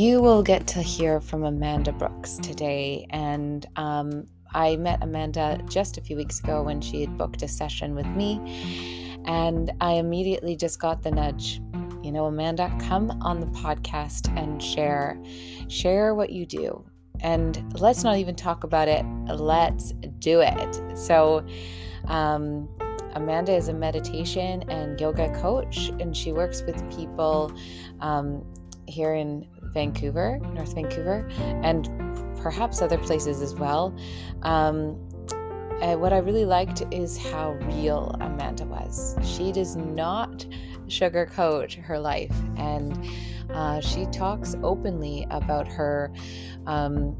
You will get to hear from Amanda Brooks today. And um, I met Amanda just a few weeks ago when she had booked a session with me. And I immediately just got the nudge. You know, Amanda, come on the podcast and share. Share what you do. And let's not even talk about it. Let's do it. So, um, Amanda is a meditation and yoga coach, and she works with people um, here in Vancouver, North Vancouver, and perhaps other places as well. Um, what I really liked is how real Amanda was. She does not sugarcoat her life, and uh, she talks openly about her um,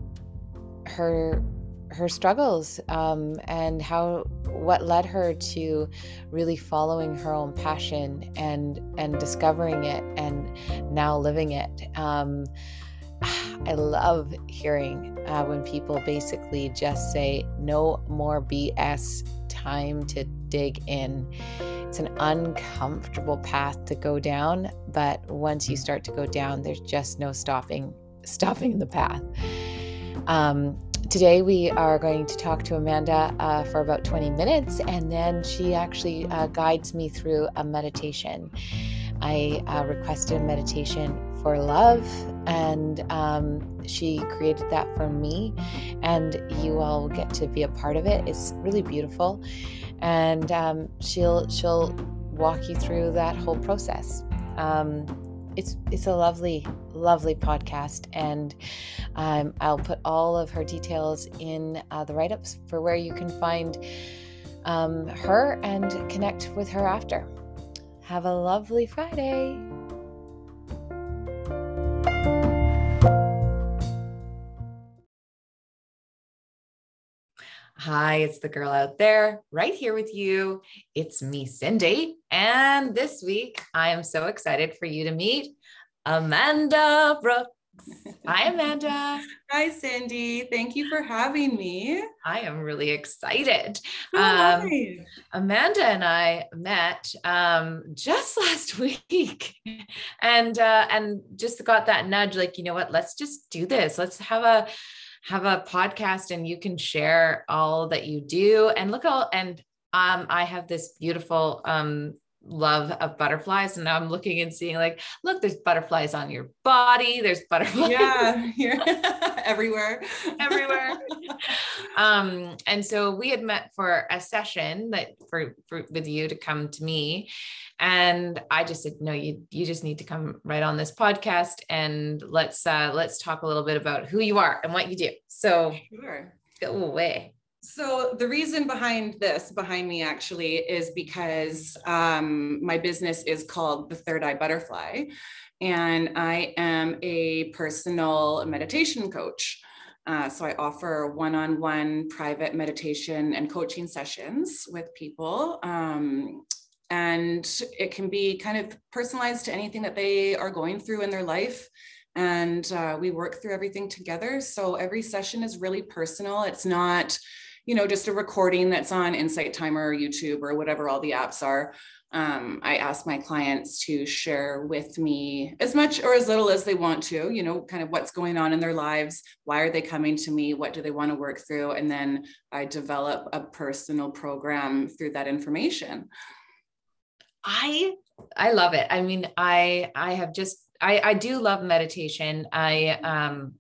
her her struggles um, and how what led her to really following her own passion and and discovering it and now living it. Um, i love hearing uh, when people basically just say no more bs time to dig in. It's an uncomfortable path to go down but once you start to go down there's just no stopping stopping the path. Um, Today, we are going to talk to Amanda uh, for about 20 minutes, and then she actually uh, guides me through a meditation. I uh, requested a meditation for love, and um, she created that for me, and you all get to be a part of it. It's really beautiful, and um, she'll she'll walk you through that whole process. Um, it's it's a lovely lovely podcast and um, i'll put all of her details in uh, the write-ups for where you can find um, her and connect with her after. Have a lovely friday Hi, it's the girl out there right here with you. It's me, Cindy. And this week, I am so excited for you to meet Amanda Brooks. Hi, Amanda. Hi, Cindy. Thank you for having me. I am really excited. um, Amanda and I met um, just last week, and uh, and just got that nudge, like you know what? Let's just do this. Let's have a have a podcast and you can share all that you do and look all and um, I have this beautiful um, love of butterflies and now i'm looking and seeing like look there's butterflies on your body there's butterflies yeah here everywhere. everywhere. Um and so we had met for a session that for, for with you to come to me and i just said no you you just need to come right on this podcast and let's uh let's talk a little bit about who you are and what you do. So sure. go away so the reason behind this, behind me actually, is because um, my business is called the Third Eye Butterfly, and I am a personal meditation coach. Uh, so I offer one-on-one private meditation and coaching sessions with people. Um, and it can be kind of personalized to anything that they are going through in their life and uh, we work through everything together so every session is really personal it's not you know, just a recording that's on Insight Timer or YouTube or whatever all the apps are. Um, I ask my clients to share with me as much or as little as they want to, you know, kind of what's going on in their lives. Why are they coming to me? What do they want to work through? And then I develop a personal program through that information. I I love it. I mean, I I have just I I do love meditation. I um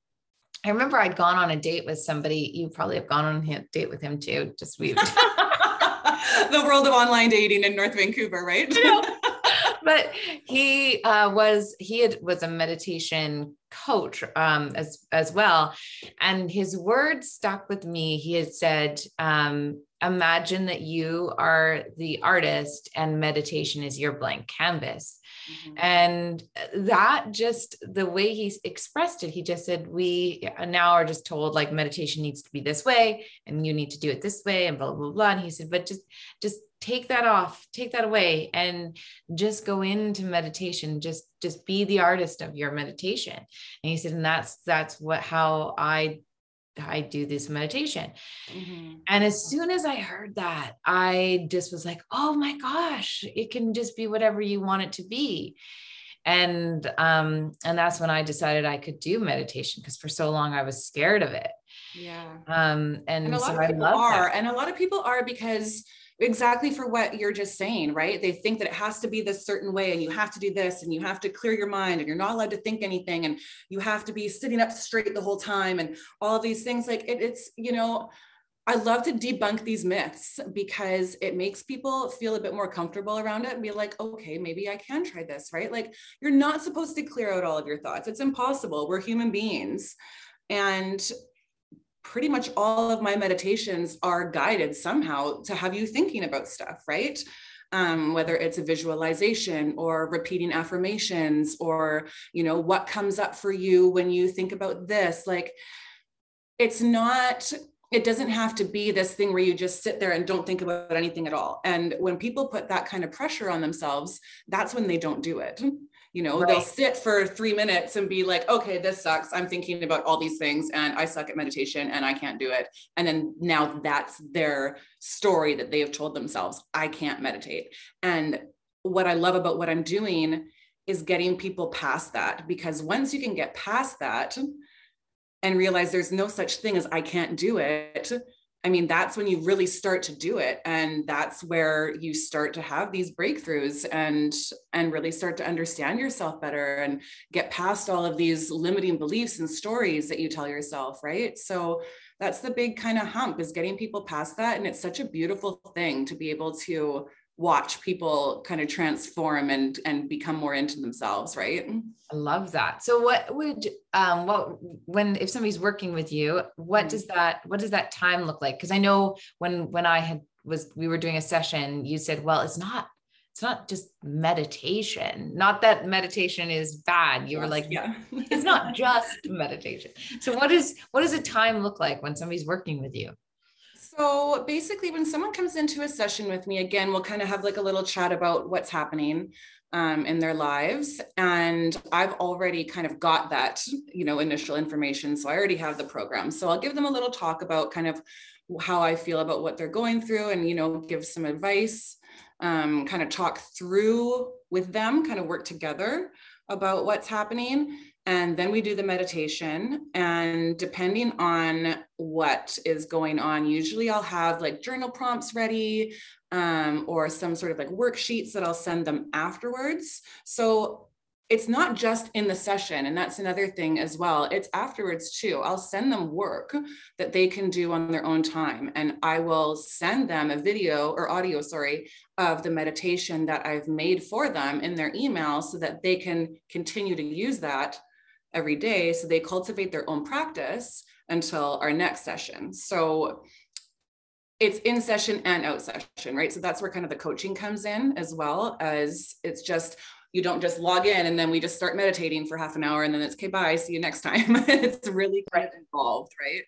I remember I'd gone on a date with somebody. You probably have gone on a date with him too. Just we. the world of online dating in North Vancouver, right? but he uh, was he had, was a meditation coach um, as as well, and his words stuck with me. He had said, um, "Imagine that you are the artist, and meditation is your blank canvas." Mm-hmm. And that just the way he expressed it, he just said, We now are just told like meditation needs to be this way and you need to do it this way and blah, blah, blah. And he said, But just, just take that off take that away and just go into meditation just just be the artist of your meditation and he said and that's that's what how i I do this meditation. Mm-hmm. And as soon as I heard that, I just was like, oh my gosh, it can just be whatever you want it to be. and um and that's when i decided i could do meditation because for so long i was scared of it yeah um and, and a lot so of people are that. and a lot of people are because exactly for what you're just saying right they think that it has to be this certain way and you have to do this and you have to clear your mind and you're not allowed to think anything and you have to be sitting up straight the whole time and all of these things like it, it's you know I love to debunk these myths because it makes people feel a bit more comfortable around it and be like, okay, maybe I can try this, right? Like, you're not supposed to clear out all of your thoughts. It's impossible. We're human beings. And pretty much all of my meditations are guided somehow to have you thinking about stuff, right? Um, whether it's a visualization or repeating affirmations or, you know, what comes up for you when you think about this. Like, it's not it doesn't have to be this thing where you just sit there and don't think about anything at all. And when people put that kind of pressure on themselves, that's when they don't do it. You know, right. they'll sit for three minutes and be like, okay, this sucks. I'm thinking about all these things and I suck at meditation and I can't do it. And then now that's their story that they have told themselves I can't meditate. And what I love about what I'm doing is getting people past that because once you can get past that, and realize there's no such thing as I can't do it, I mean, that's when you really start to do it. And that's where you start to have these breakthroughs and, and really start to understand yourself better and get past all of these limiting beliefs and stories that you tell yourself, right? So that's the big kind of hump is getting people past that. And it's such a beautiful thing to be able to watch people kind of transform and and become more into themselves right? I love that. So what would um what when if somebody's working with you what mm-hmm. does that what does that time look like? Because i know when when i had was we were doing a session you said well it's not it's not just meditation. Not that meditation is bad. You yes, were like yeah. It's not just meditation. So what is what does a time look like when somebody's working with you so basically, when someone comes into a session with me, again, we'll kind of have like a little chat about what's happening um, in their lives. And I've already kind of got that, you know, initial information. So I already have the program. So I'll give them a little talk about kind of how I feel about what they're going through and, you know, give some advice, um, kind of talk through with them, kind of work together about what's happening and then we do the meditation. And depending on what is going on usually i'll have like journal prompts ready um, or some sort of like worksheets that i'll send them afterwards. So it's not just in the session and that's another thing as well. It's afterwards too. I'll send them work that they can do on their own time. And i will send them a video or audio sorry of the meditation that i've made for them in their email so that they can continue to use that every day. So they cultivate their own practice until our next session. So it's in session and out session, right? So that's where kind of the coaching comes in as well as it's just you don't just log in and then we just start meditating for half an hour and then it's okay bye see you next time it's really kind of involved right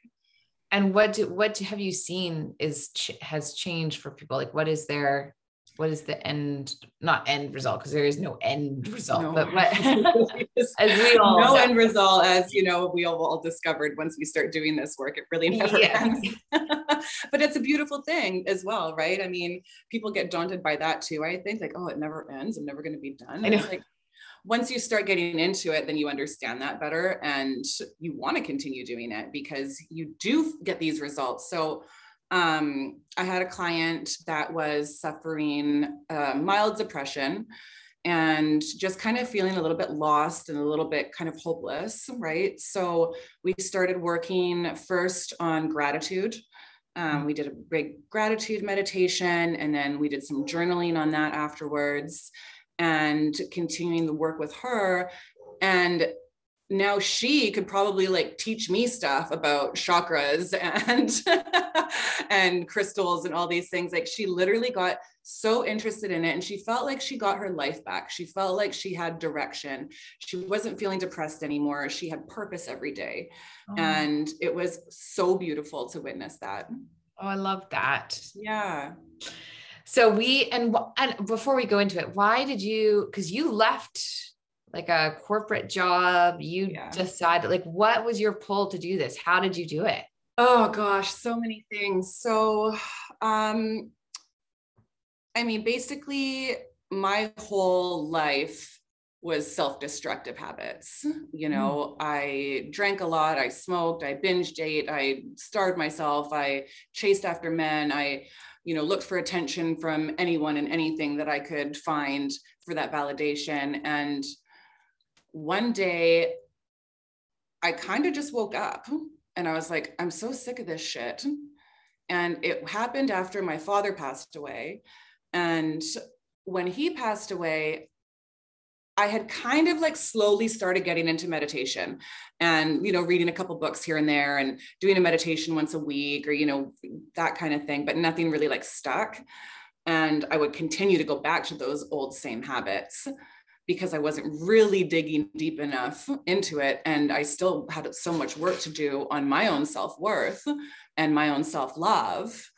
and what do, what have you seen is has changed for people like what is their what is the end not end result because there is no end result no. but what as we all no know. end result as you know we all, all discovered once we start doing this work it really never yeah. ends but it's a beautiful thing as well right i mean people get daunted by that too i think like oh it never ends i'm never going to be done and know. like once you start getting into it, then you understand that better and you want to continue doing it because you do get these results. So um, I had a client that was suffering uh, mild depression and just kind of feeling a little bit lost and a little bit kind of hopeless, right? So we started working first on gratitude. Um, we did a big gratitude meditation and then we did some journaling on that afterwards and continuing the work with her. And now she could probably like teach me stuff about chakras and and crystals and all these things. Like she literally got so interested in it and she felt like she got her life back. She felt like she had direction. She wasn't feeling depressed anymore. She had purpose every day. Oh. and it was so beautiful to witness that. Oh i love that. Yeah. So we and and before we go into it why did you because you left like a corporate job you yeah. decided like what was your pull to do this how did you do it oh gosh so many things so um i mean basically my whole life was self-destructive habits you mm. know mm. i drank a lot i smoked i binged ate i starved myself i chased after men i you know looked for attention from anyone and anything that i could find for that validation and one day i kind of just woke up and i was like i'm so sick of this shit. And it happened after my father passed away. And when he passed away I had kind of like slowly started getting into meditation and, you know, reading a couple books here and there and doing a meditation once a week or, you know, that kind of thing, but nothing really like stuck. And I would continue to go back to those old same habits because I wasn't really digging deep enough into it. And I still had so much work to do on my own self worth and my own self love.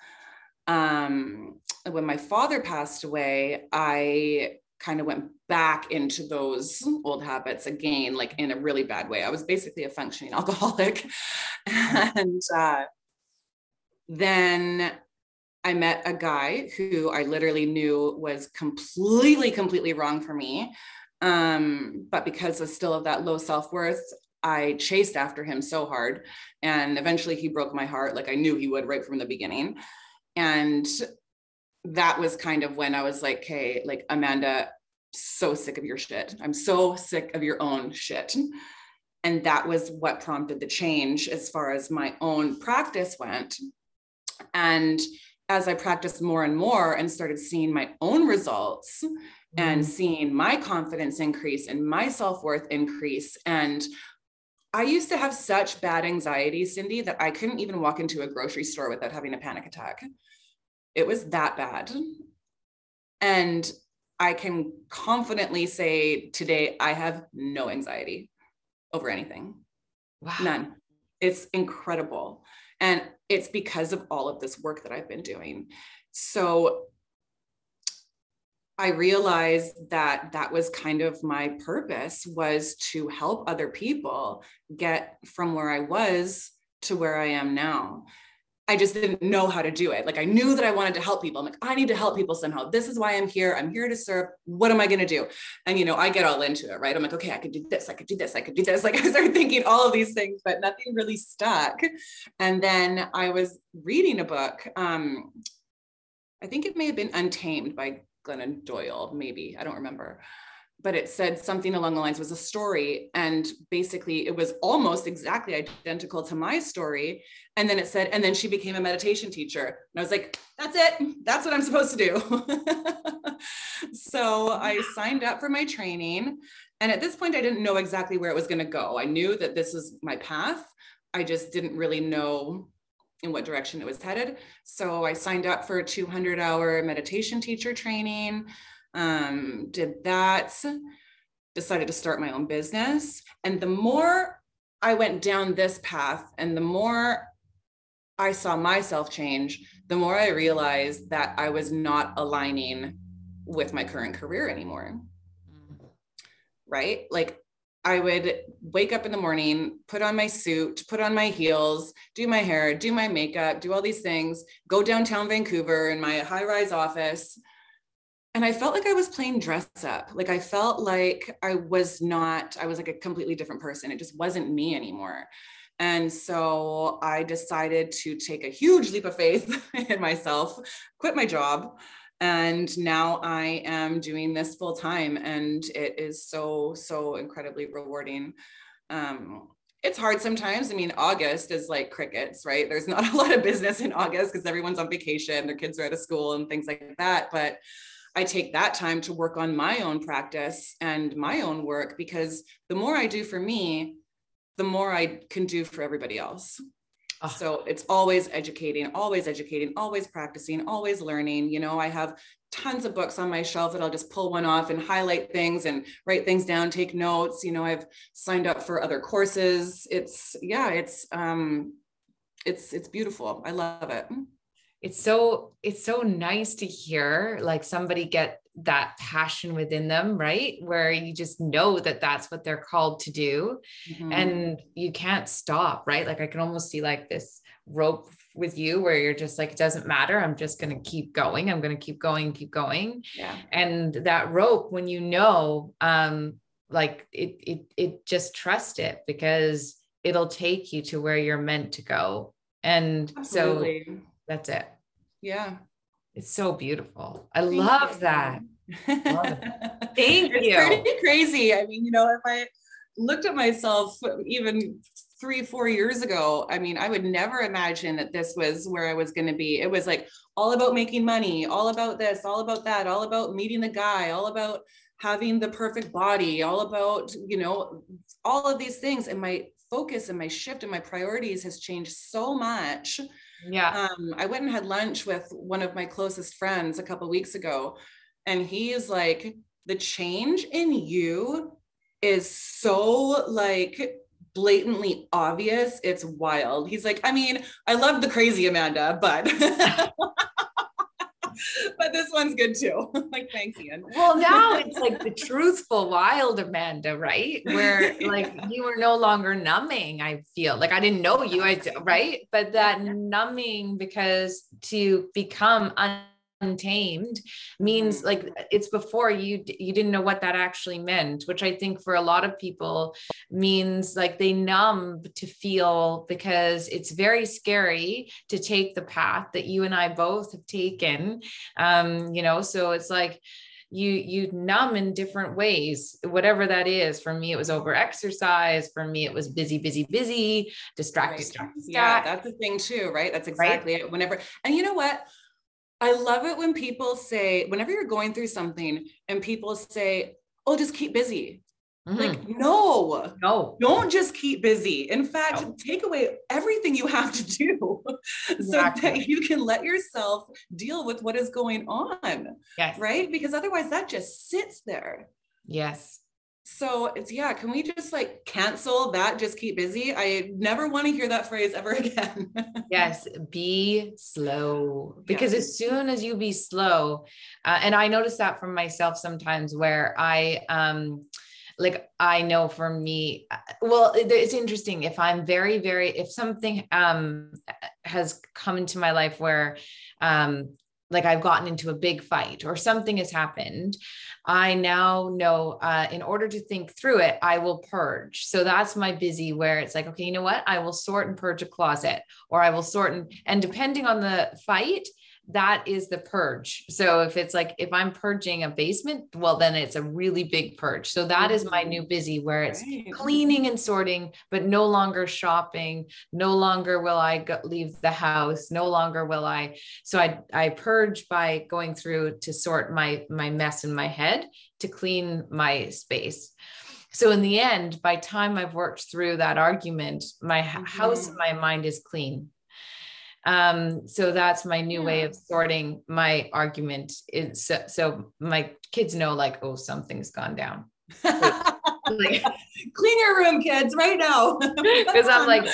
Um, when my father passed away, I kind of went back into those old habits again, like in a really bad way. I was basically a functioning alcoholic. and uh, then I met a guy who I literally knew was completely, completely wrong for me. Um, but because of still of that low self worth, I chased after him so hard. And eventually he broke my heart, like I knew he would right from the beginning. And that was kind of when I was like, hey, like Amanda, so sick of your shit. I'm so sick of your own shit. And that was what prompted the change as far as my own practice went. And as I practiced more and more and started seeing my own results mm-hmm. and seeing my confidence increase and my self worth increase. And I used to have such bad anxiety, Cindy, that I couldn't even walk into a grocery store without having a panic attack. It was that bad. And I can confidently say today I have no anxiety over anything. Wow. None. It's incredible. And it's because of all of this work that I've been doing. So I realized that that was kind of my purpose was to help other people get from where I was to where I am now. I just didn't know how to do it. Like I knew that I wanted to help people. I'm like, I need to help people somehow. This is why I'm here. I'm here to serve. What am I going to do? And you know, I get all into it, right? I'm like, okay, I could do this. I could do this. I could do this. Like I started thinking all of these things, but nothing really stuck. And then I was reading a book. Um, I think it may have been Untamed by Glennon Doyle, maybe. I don't remember but it said something along the lines was a story and basically it was almost exactly identical to my story. And then it said and then she became a meditation teacher. And i was like that's it. That's what i'm supposed to do. So i signed up for my training and at this point i didn't know exactly where it was going to go. I knew that this was my path. I just didn't really know in what direction it was headed. So i signed up for a 200 hour meditation teacher training um, did that, decided to start my own business. And the more I went down this path and the more I saw myself change, the more I realized that I was not aligning with my current career anymore. Right? Like I would wake up in the morning, put on my suit, put on my heels, do my hair, do my makeup, do all these things, go downtown Vancouver in my high rise office, and I felt like I was playing dress up. Like I felt like I was not, I was like a completely different person. It just wasn't me anymore. And so I decided to take a huge leap of faith in myself, quit my job. And now I am doing this full time. And it is so, so incredibly rewarding. Um, it's hard sometimes. I mean, August is like crickets, right? There's not a lot of business in August because everyone's on vacation, their kids are out of school and things like that. But I take that time to work on my own practice and my own work because the more I do for me, the more I can do for everybody else. Oh. So it's always educating, always educating, always practicing, always learning. You know, I have tons of books on my shelf that I'll just pull one off and highlight things and write things down, take notes. You know, I've signed up for other courses. It's yeah, it's um it's it's beautiful. I love it it's so it's so nice to hear like somebody get that passion within them right? Where you just know that that's what they're called to do. Mm-hmm. and you can't stop right? Like i can almost see like this rope with you where you're just like it doesn't matter. I'm just going to keep going. I'm going to keep going keep going. Yeah. And that rope when you know um like it it it just trust it because it'll take you to where you're meant to go. And Absolutely. so that's it yeah it's so beautiful i Thank love you. that Thank you. it's you. pretty crazy. I mean, you know, if I looked at myself even three, four years ago, I mean, I would never imagine that this was where I was going to be. It was like all about making money, all about this, all about that, all about meeting the guy, all about having the perfect body, all about, you know, all of these things. And my focus and my shift and my priorities has changed so much. Yeah. Um, I went and had lunch with one of my closest friends a couple weeks ago, and he's like, the change in you is so like blatantly obvious. It's wild. He's like, I mean, I love the crazy Amanda, but but this one's good too. like, thanks, Ian. Well, now it's like the truthful, wild Amanda, right? Where like you were no longer numbing. I feel like I didn't know you, I right, but that numbing because to become un- untamed means mm-hmm. like it's before you you didn't know what that actually meant which i think for a lot of people means like they numb to feel because it's very scary to take the path that you and i both have taken um you know so it's like you you numb in different ways whatever that is for me it was over exercise for me it was busy busy busy distract right. distract, distract. yeah that's the thing too right that's exactly right? it whenever and you know what I love it when people say, whenever you're going through something and people say, oh, just keep busy. Mm-hmm. Like, no, no, don't just keep busy. In fact, no. take away everything you have to do exactly. so that you can let yourself deal with what is going on. Yes. Right. Because otherwise, that just sits there. Yes. So it's yeah, can we just like cancel that? Just keep busy. I never want to hear that phrase ever again. yes, be slow because as soon as you be slow, uh, and I notice that from myself sometimes where I um like I know for me, uh, well, it's interesting if I'm very, very, if something um has come into my life where um like I've gotten into a big fight or something has happened, I now know uh, in order to think through it, I will purge. So that's my busy where it's like, okay, you know what? I will sort and purge a closet or I will sort and, and depending on the fight, that is the purge. So if it's like if I'm purging a basement, well then it's a really big purge. So that is my new mm-hmm. busy where it's right. cleaning and sorting, but no longer shopping. No longer will I go, leave the house. No longer will I. So I I purge by going through to sort my my mess in my head to clean my space. So in the end, by time I've worked through that argument, my mm-hmm. house, my mind is clean um, so that's my new yeah. way of sorting my argument. Is so, so my kids know like, oh, something's gone down. like, clean your room, kids, right now. Because I'm like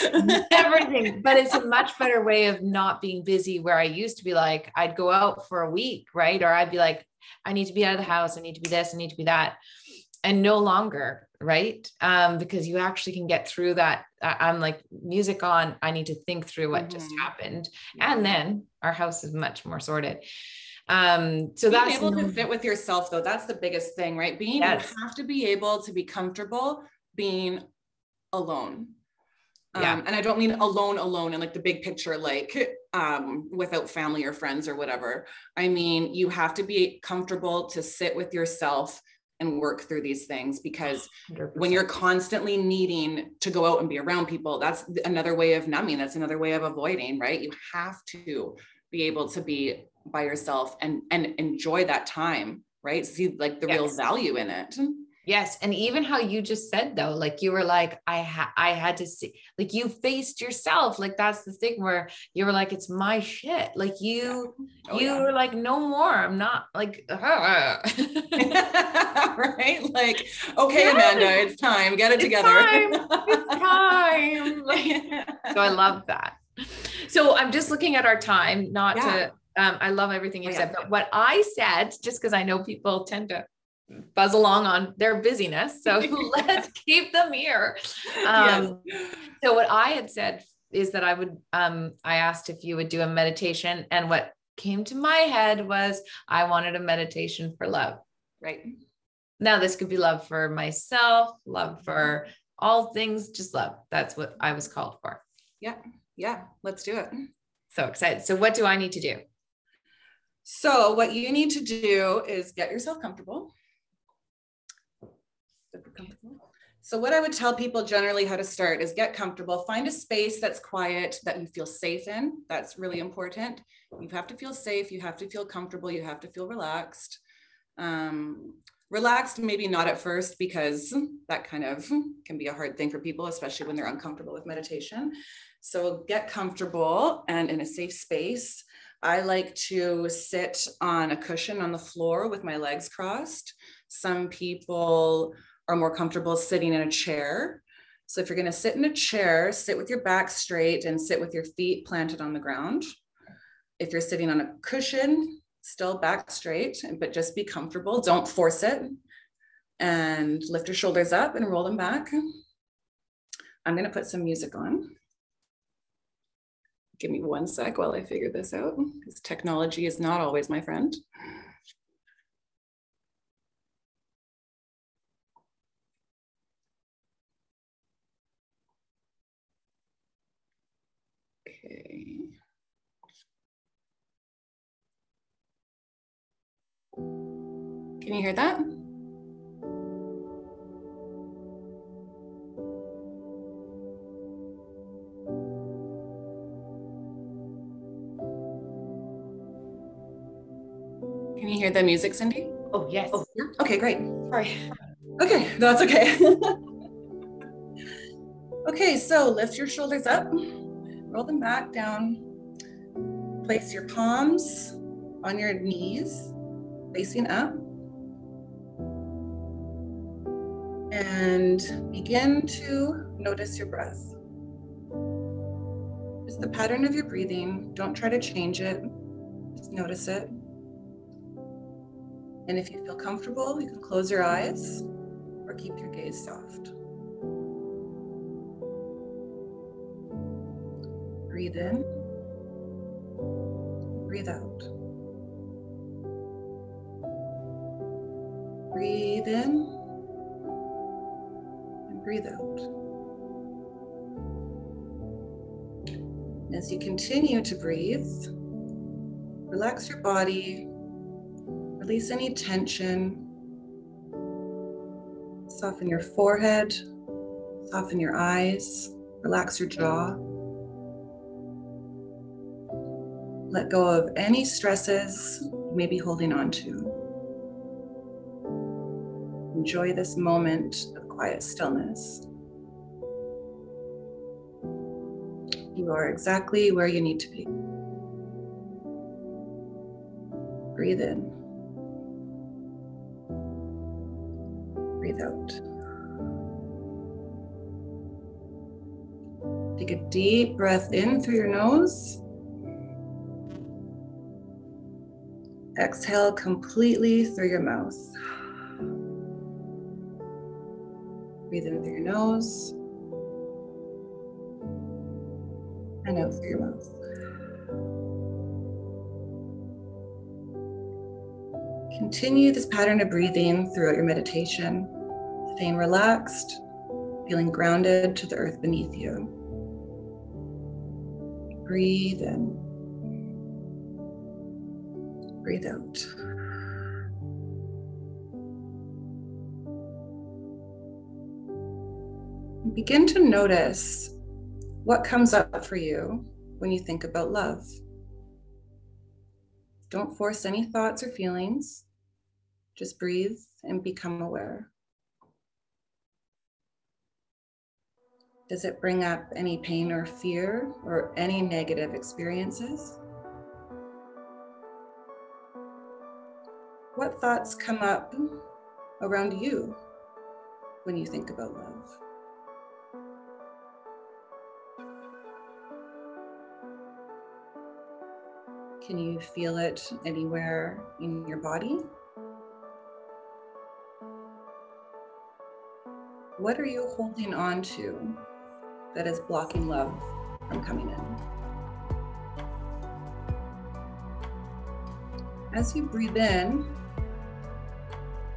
everything, but it's a much better way of not being busy. Where I used to be like, I'd go out for a week, right? Or I'd be like, I need to be out of the house. I need to be this. I need to be that and no longer right um because you actually can get through that i'm like music on i need to think through what mm-hmm. just happened and then our house is much more sorted um so being that's able to fit with yourself though that's the biggest thing right being yes. you have to be able to be comfortable being alone yeah. Um, and I don't mean alone, alone in like the big picture, like um, without family or friends or whatever. I mean, you have to be comfortable to sit with yourself and work through these things because 100%. when you're constantly needing to go out and be around people that's another way of numbing that's another way of avoiding right you have to be able to be by yourself and and enjoy that time right see like the yes. real value in it Yes. And even how you just said though, like you were like, I had I had to see like you faced yourself. Like that's the thing where you were like, it's my shit. Like you oh, you yeah. were like, no more. I'm not like right. Like, okay, yeah. Amanda, it's time. Get it it's together. Time. It's time. so I love that. So I'm just looking at our time, not yeah. to um, I love everything you oh, said, but what I said, just because I know people tend to buzz along on their busyness. So let's keep them here. Um, yes. So what I had said is that I would, um, I asked if you would do a meditation and what came to my head was I wanted a meditation for love. Right. Now, this could be love for myself, love for all things, just love. That's what I was called for. Yeah. Yeah. Let's do it. So excited. So, what do I need to do? So, what you need to do is get yourself comfortable. Super comfortable. So, what I would tell people generally how to start is get comfortable, find a space that's quiet, that you feel safe in. That's really important. You have to feel safe, you have to feel comfortable, you have to feel relaxed. Um, relaxed, maybe not at first, because that kind of can be a hard thing for people, especially when they're uncomfortable with meditation. So, get comfortable and in a safe space. I like to sit on a cushion on the floor with my legs crossed. Some people are more comfortable sitting in a chair. So if you're going to sit in a chair, sit with your back straight and sit with your feet planted on the ground. If you're sitting on a cushion, still back straight, but just be comfortable. Don't force it. And lift your shoulders up and roll them back. I'm going to put some music on. Give me one sec while I figure this out, because technology is not always my friend. Okay. Can you hear that? Can you hear the music, Cindy? Oh, yes. Oh, yeah. Okay, great. Sorry. Okay, no, that's okay. okay, so lift your shoulders up roll them back down. Place your palms on your knees, facing up. And begin to notice your breath. Just the pattern of your breathing. Don't try to change it, just notice it. And if you feel comfortable, you can close your eyes or keep your gaze soft. Breathe in, breathe out. Breathe in and breathe out. As you continue to breathe, relax your body, release any tension, soften your forehead, soften your eyes, relax your jaw. Let go of any stresses you may be holding on to. Enjoy this moment of quiet stillness. You are exactly where you need to be. Breathe in. Breathe out. Take a deep breath in through your nose. Exhale completely through your mouth. Breathe in through your nose and out through your mouth. Continue this pattern of breathing throughout your meditation, staying relaxed, feeling grounded to the earth beneath you. Breathe in. Breathe out. Begin to notice what comes up for you when you think about love. Don't force any thoughts or feelings. Just breathe and become aware. Does it bring up any pain or fear or any negative experiences? What thoughts come up around you when you think about love? Can you feel it anywhere in your body? What are you holding on to that is blocking love from coming in? As you breathe in,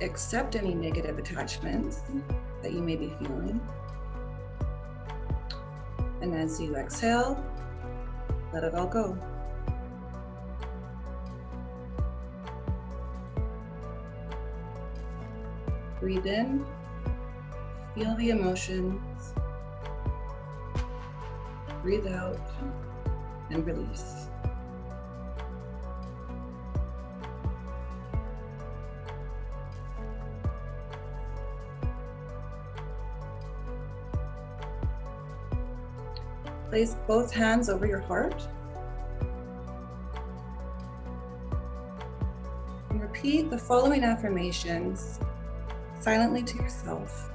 accept any negative attachments that you may be feeling. And as you exhale, let it all go. Breathe in, feel the emotions. Breathe out and release. Place both hands over your heart. And repeat the following affirmations silently to yourself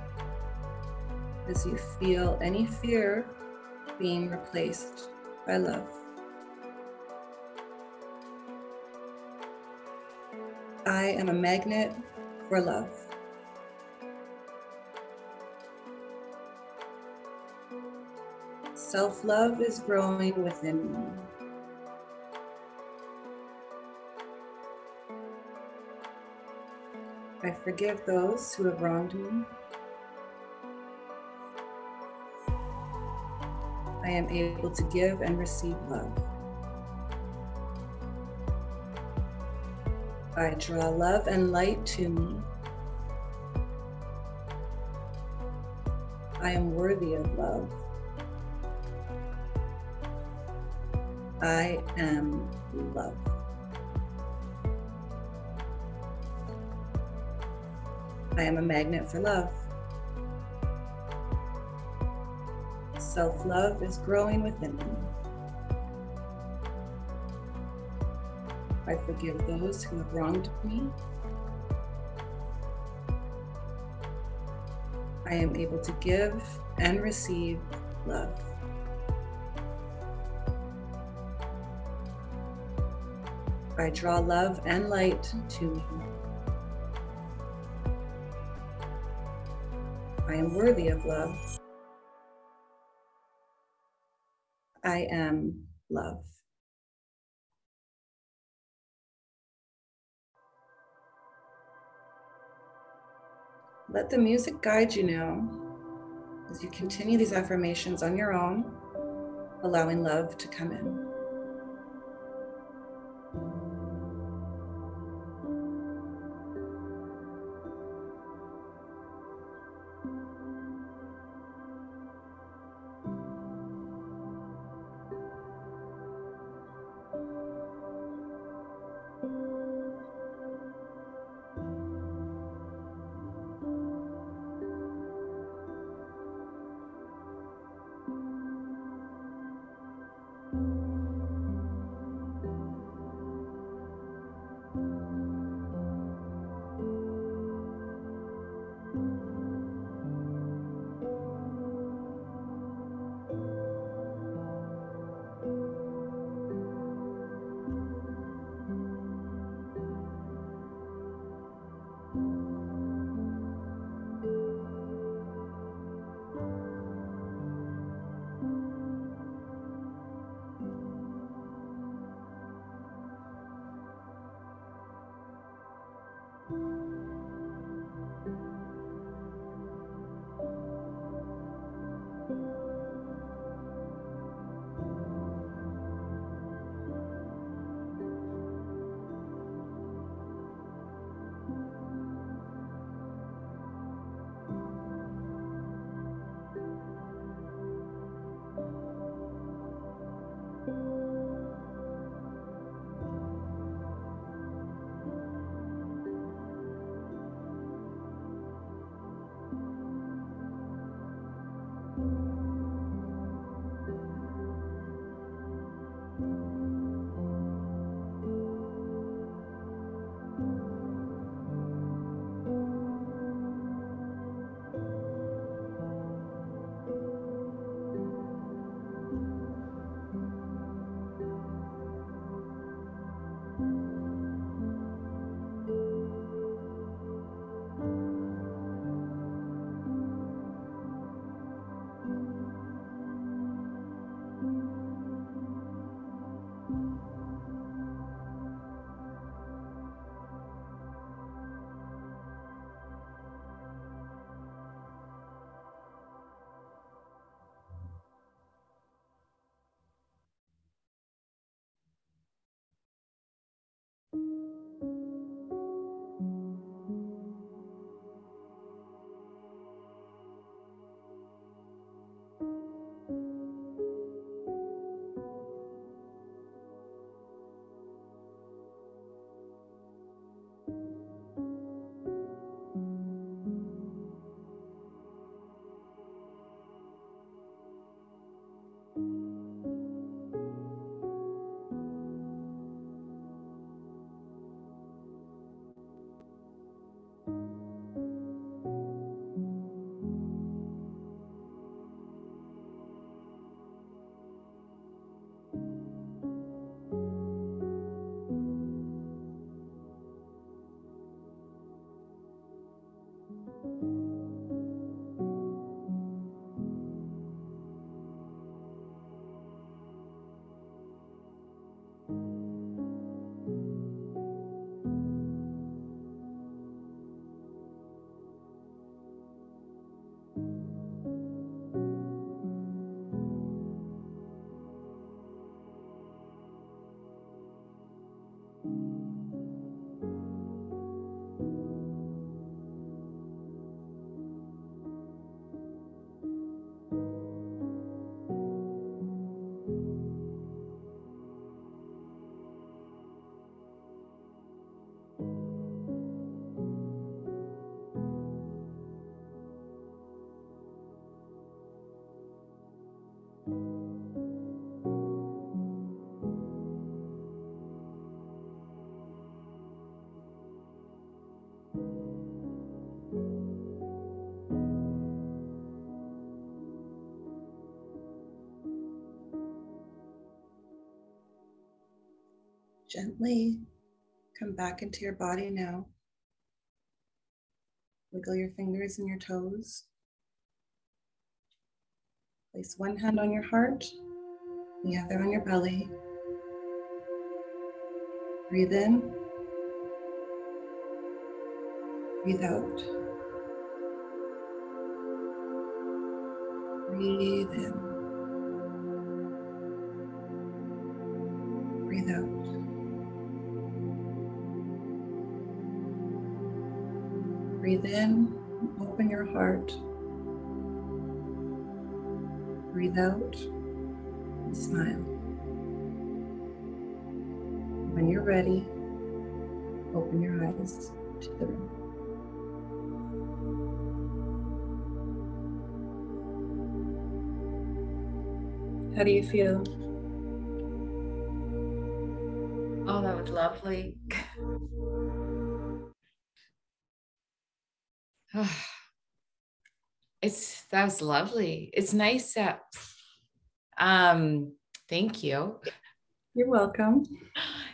as you feel any fear being replaced by love. I am a magnet for love. Self love is growing within me. I forgive those who have wronged me. I am able to give and receive love. I draw love and light to me. I am worthy of love. I am love. I am a magnet for love. Self love is growing within me. I forgive those who have wronged me. I am able to give and receive love. I draw love and light to me. I am worthy of love. I am love. Let the music guide you now as you continue these affirmations on your own, allowing love to come in. Gently come back into your body now. Wiggle your fingers and your toes. Place one hand on your heart, the other on your belly. Breathe in. Breathe out. Breathe in. Breathe out. Breathe in, open your heart. Breathe out and smile. When you're ready, open your eyes to the room. How do you feel? Oh, that was lovely. That was lovely. It's nice that um thank you. You're welcome.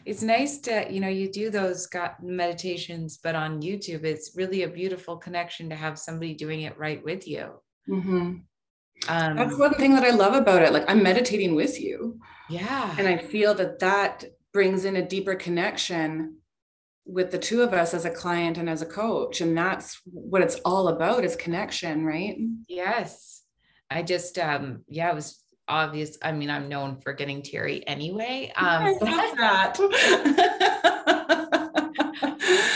It's nice to, you know, you do those got meditations, but on YouTube, it's really a beautiful connection to have somebody doing it right with you. Mm-hmm. Um, That's one thing that I love about it. Like I'm meditating with you. yeah. And I feel that that brings in a deeper connection with the two of us as a client and as a coach. And that's what it's all about is connection, right? Yes. I just um yeah, it was obvious. I mean, I'm known for getting teary anyway. Um I love that.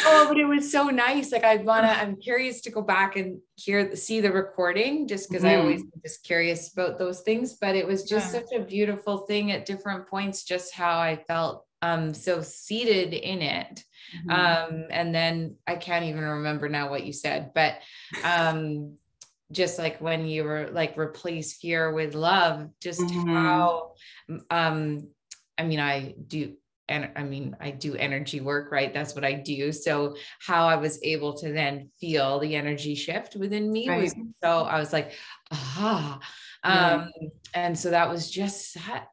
oh, but it was so nice. Like I wanna, I'm curious to go back and hear see the recording just because I always just curious about those things. But it was just Yeah. such a beautiful thing at different points, just how I felt um so seated in it. Mhm. um and then i can't even remember now what you said but um just like when you were like replace fear with love just Mhm. how um i mean i do and i mean i do energy work right that's what i do so how i was able to then feel the energy shift within me was so i was like ah Yeah. um and so that was just that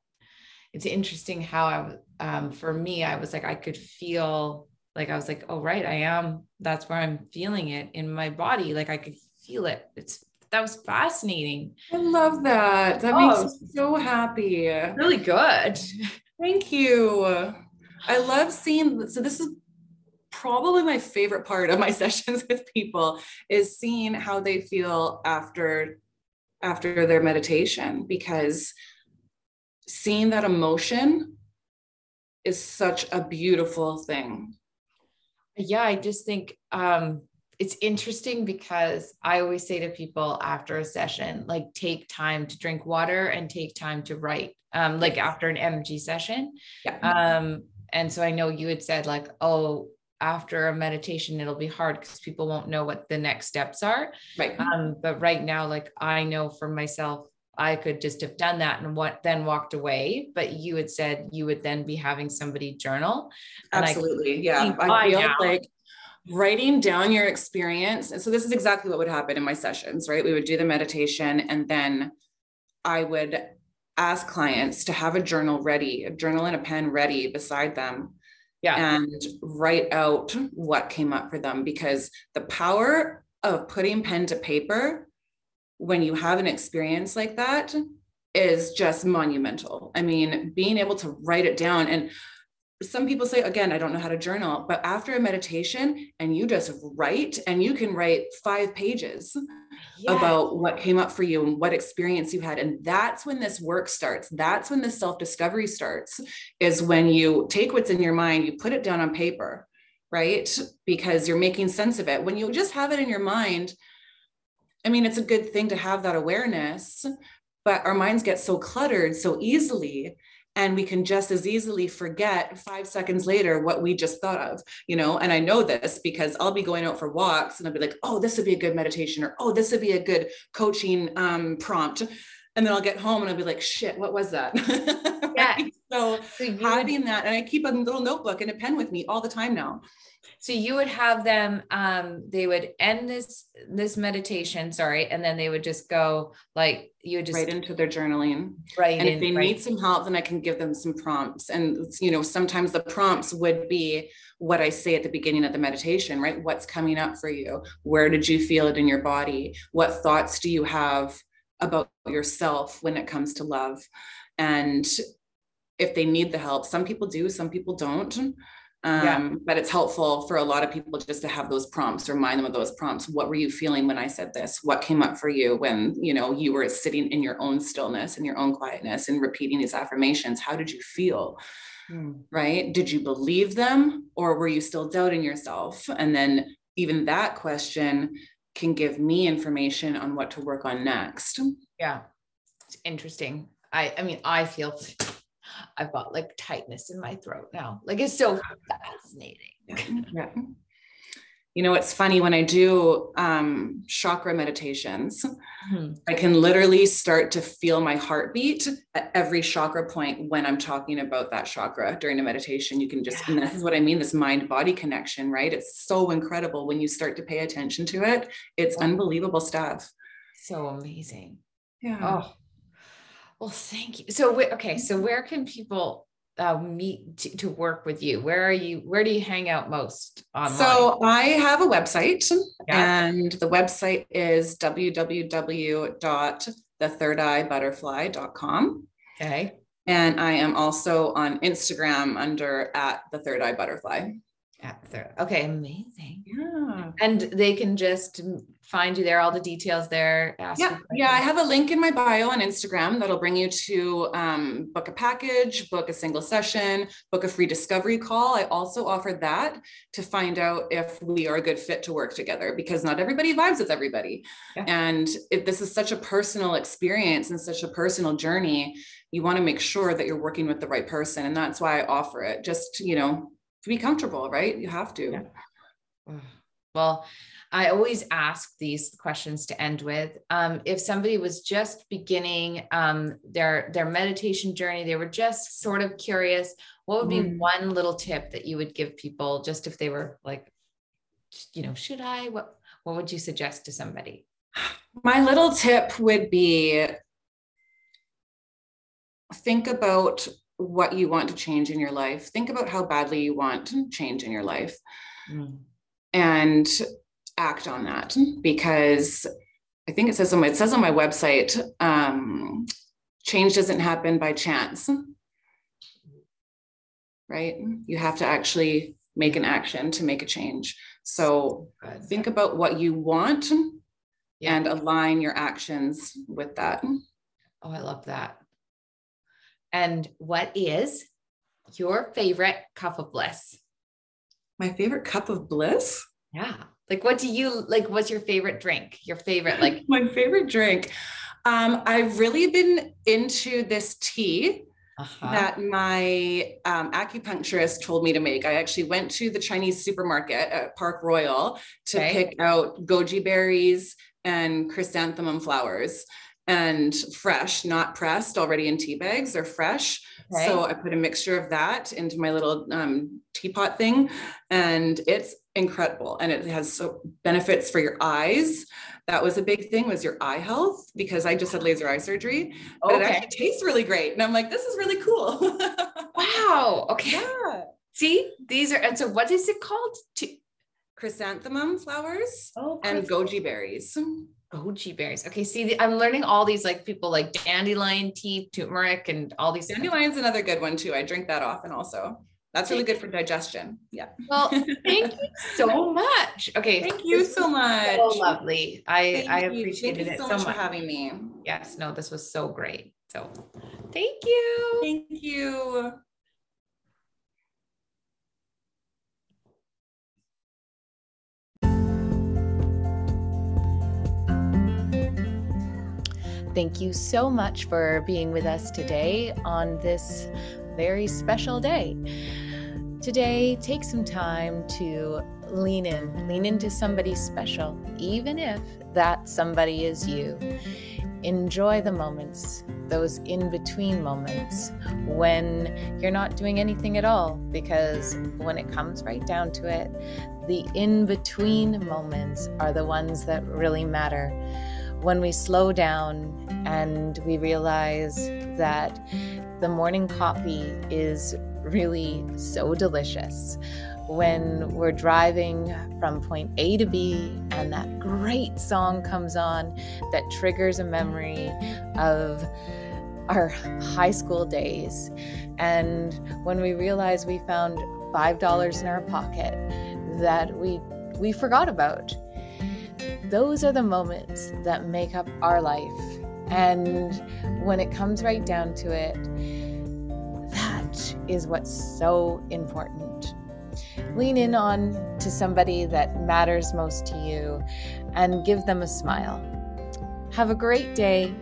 it's interesting how I, um, for me, I was like, I could feel like, I was like, oh, right. I am, that's where I'm feeling it in my body. Like I could feel it. It's, that was fascinating. I love that. That Oh. makes me so happy. Really good. Thank you. I love seeing so this is probably my favorite part of my sessions with people is seeing how they feel after after their meditation because seeing that emotion is such a beautiful thing. Yeah. I just think, um, it's interesting because I always say to people after a session, like take time to drink water and take time to write. Um, like after an energy session. Yeah. Um, and so I know you had said like, oh, after a meditation, it'll be hard because people won't know what the next steps are. right. Um, but right now, like I know for myself, I could just have done that and what then walked away. But you had said you would then be having somebody journal. and I Absolutely. Yeah. I feel now? like writing down your experience. And so this is exactly what would happen in my sessions, right? We would do the meditation and then I would ask clients to have a journal ready, a journal and a pen ready beside them Yeah. and write out what came up for them because the power of putting pen to paper when you have an experience like that is just monumental. I mean, being able to write it down. And some people say again i don't know how to journal but after a meditation and you just write and you can write five pages about what came up for you and what experience you had. And that's when this work starts. That's when this self discovery starts is when you take what's in your mind you put it down on paper right? Because you're making sense of it. When you just have it in your mind i mean it's a good thing to have that awareness but our minds get so cluttered so easily and we can just as easily forget five seconds later what we just thought of you know and i know this because i'll be going out for walks and i'll be like oh this would be a good meditation or oh this would be a good coaching um, prompt and then i'll get home and i'll be like shit what was that Yeah. Right? so, so having that, and I keep a little notebook and a pen with me all the time now. So you would have them, um, they would end this this meditation, sorry, and then they would just go like you would just right into their journaling. Right. And if they right. need some help, then I can give them some prompts. And you know, sometimes the prompts would be what I say at the beginning of the meditation, right? What's coming up for you? Where did you feel it in your body? What thoughts do you have about yourself when it comes to love? And if they need the help, some people do, some people don't. Um, yeah. But it's helpful for a lot of people just to have those prompts, remind them of those prompts. What were you feeling when I said this? What came up for you when you know you were sitting in your own stillness and your own quietness and repeating these affirmations? How did you feel? Hmm. Right? Did you believe them or were you still doubting yourself? And then even that question can give me information on what to work on next. Yeah. It's interesting. I I mean, I feel I've got like tightness in my throat now. Like it's so fascinating. Yeah. You know, it's funny when I do um, chakra meditations, mm-hmm. I can literally start to feel my heartbeat at every chakra point when I'm talking about that chakra during a meditation. You can just, yeah. and this is what I mean this mind body connection, right? It's so incredible when you start to pay attention to it. It's unbelievable stuff. So amazing. Yeah. Oh, well, thank you. So, okay, so where can people uh, meet to, to, work with you? Where are you? Where do you hang out most online? So I have a website, yeah. and the website is www.thethirdeyebutterfly.com. Okay. And I am also on Instagram under at the Third Eye Butterfly. At. Okay, amazing. Yeah. And they can just find you there, all the details there. yeah, yeah. I have a link in my bio on Instagram that'll bring you to um, book a package, book a single session, book a free discovery call. I also offer that to find out if we are a good fit to work together because not everybody vibes with everybody. Yeah. And if this is such a personal experience and such a personal journey, you want to make sure that you're working with the right person. And that's why I offer it. Just, you know, to be comfortable, right? You have to. Yeah. Well, I always ask these questions to end with. Um, if somebody was just beginning um, their their meditation journey, they were just sort of curious. What would be mm. one little tip that you would give people, just if they were like, you know, should I? What What would you suggest to somebody? My little tip would be think about what you want to change in your life. Think about how badly you want to change in your life. Mm. And act on that because I think it says on my, it says on my website, um, change doesn't happen by chance. Right? You have to actually make an action to make a change. So think about what you want yeah. and align your actions with that. Oh, I love that. And what is your favorite cup of bliss? My favorite cup of bliss? Yeah. Like, what do you like? What's your favorite drink? Your favorite, like, my favorite drink. Um, I've really been into this tea uh-huh. that my um, acupuncturist told me to make. I actually went to the Chinese supermarket at Park Royal to okay. pick out goji berries and chrysanthemum flowers and fresh, not pressed, already in tea bags. They're fresh. Okay. So I put a mixture of that into my little um, teapot thing, and it's incredible. And it has so benefits for your eyes. That was a big thing was your eye health because I just had laser eye surgery, but okay. it actually tastes really great. And I'm like, this is really cool. wow. Okay. Yeah. See, these are and so what is it called? Chrysanthemum flowers oh, and goji berries goji berries. Okay, see, I'm learning all these like people like dandelion tea, turmeric, and all these. Dandelion's another good one too. I drink that often also. That's really good for digestion. Yeah. Well, thank you so much. Okay. Thank you so much. So lovely. I I appreciated it so, much for having me. Yes. No, this was so great. So, thank you. Thank you. Thank you so much for being with us today on this very special day. Today, take some time to lean in, lean into somebody special, even if that somebody is you. Enjoy the moments, those in between moments when you're not doing anything at all. Because when it comes right down to it, the in between moments are the ones that really matter. When we slow down and we realize that the morning coffee is really so delicious when we're driving from point A to B and that great song comes on that triggers a memory of our high school days. And when we realize we found $5 in our pocket that we we forgot about. Those are the moments that make up our life. And when it comes right down to it, that is what's so important. Lean in on to somebody that matters most to you and give them a smile. Have a great day.